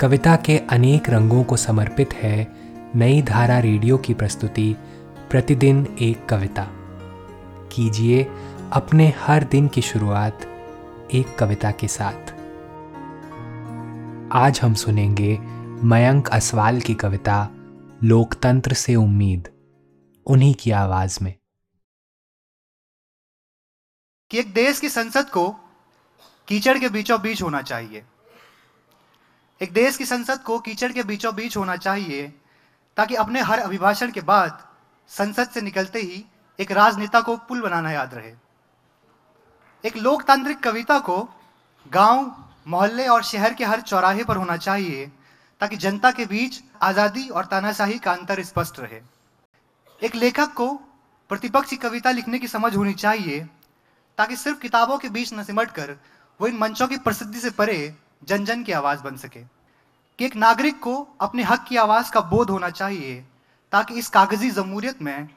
कविता के अनेक रंगों को समर्पित है नई धारा रेडियो की प्रस्तुति, प्रतिदिन एक कविता। कीजिए अपने हर दिन की शुरुआत एक कविता के साथ। आज हम सुनेंगे मयंक असवाल की कविता, लोकतंत्र से उम्मीद, उन्हीं की आवाज़ में। कि एक देश की संसद को कीचड़ के बीचों बीच होना चाहिए। एक देश की संसद को कीचड़ के बीचों बीच होना चाहिए, ताकि अपने हर अभिभाषण के बाद संसद से निकलते ही एक राजनेता को पुल बनाना याद रहे। एक लोकतांत्रिक कविता को गाँव, मोहल्ले और शहर के हर चौराहे पर होना चाहिए, ताकि जनता के बीच आज़ादी और तानाशाही का अंतर स्पष्ट रहे। एक लेखक को प्रतिपक्ष की कविता लिखने की समझ होनी चाहिए, ताकि सिर्फ़ किताबों के बीच न सिमट कर वो इन मंचों की प्रसिद्धि से परे जन जन की आवाज़ बन सके, कि एक नागरिक को अपने हक की आवाज़ का बोध होना चाहिए, ताकि इस कागज़ी जमूरियत में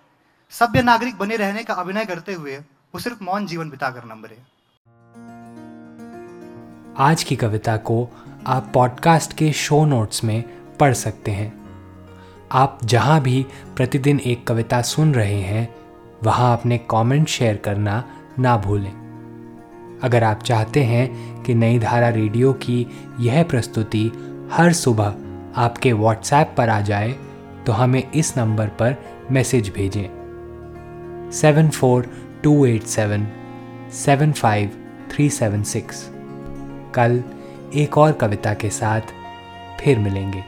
सभ्य नागरिक बने रहने का अभिनय करते हुए वो सिर्फ़ मौन जीवन बिताकर न मरे। आज की कविता को आप पॉडकास्ट के शो नोट्स में पढ़ सकते हैं। आप जहाँ भी प्रतिदिन एक कविता सुन रहे हैं, वहाँ अपने कमेंट शेयर करना ना भूलें। अगर आप चाहते हैं कि नई धारा रेडियो की यह प्रस्तुति हर सुबह आपके व्हाट्सएप पर आ जाए तो हमें इस नंबर पर मैसेज भेजें। Seven four two eight seven seven five three seven six कल एक और कविता के साथ फिर मिलेंगे।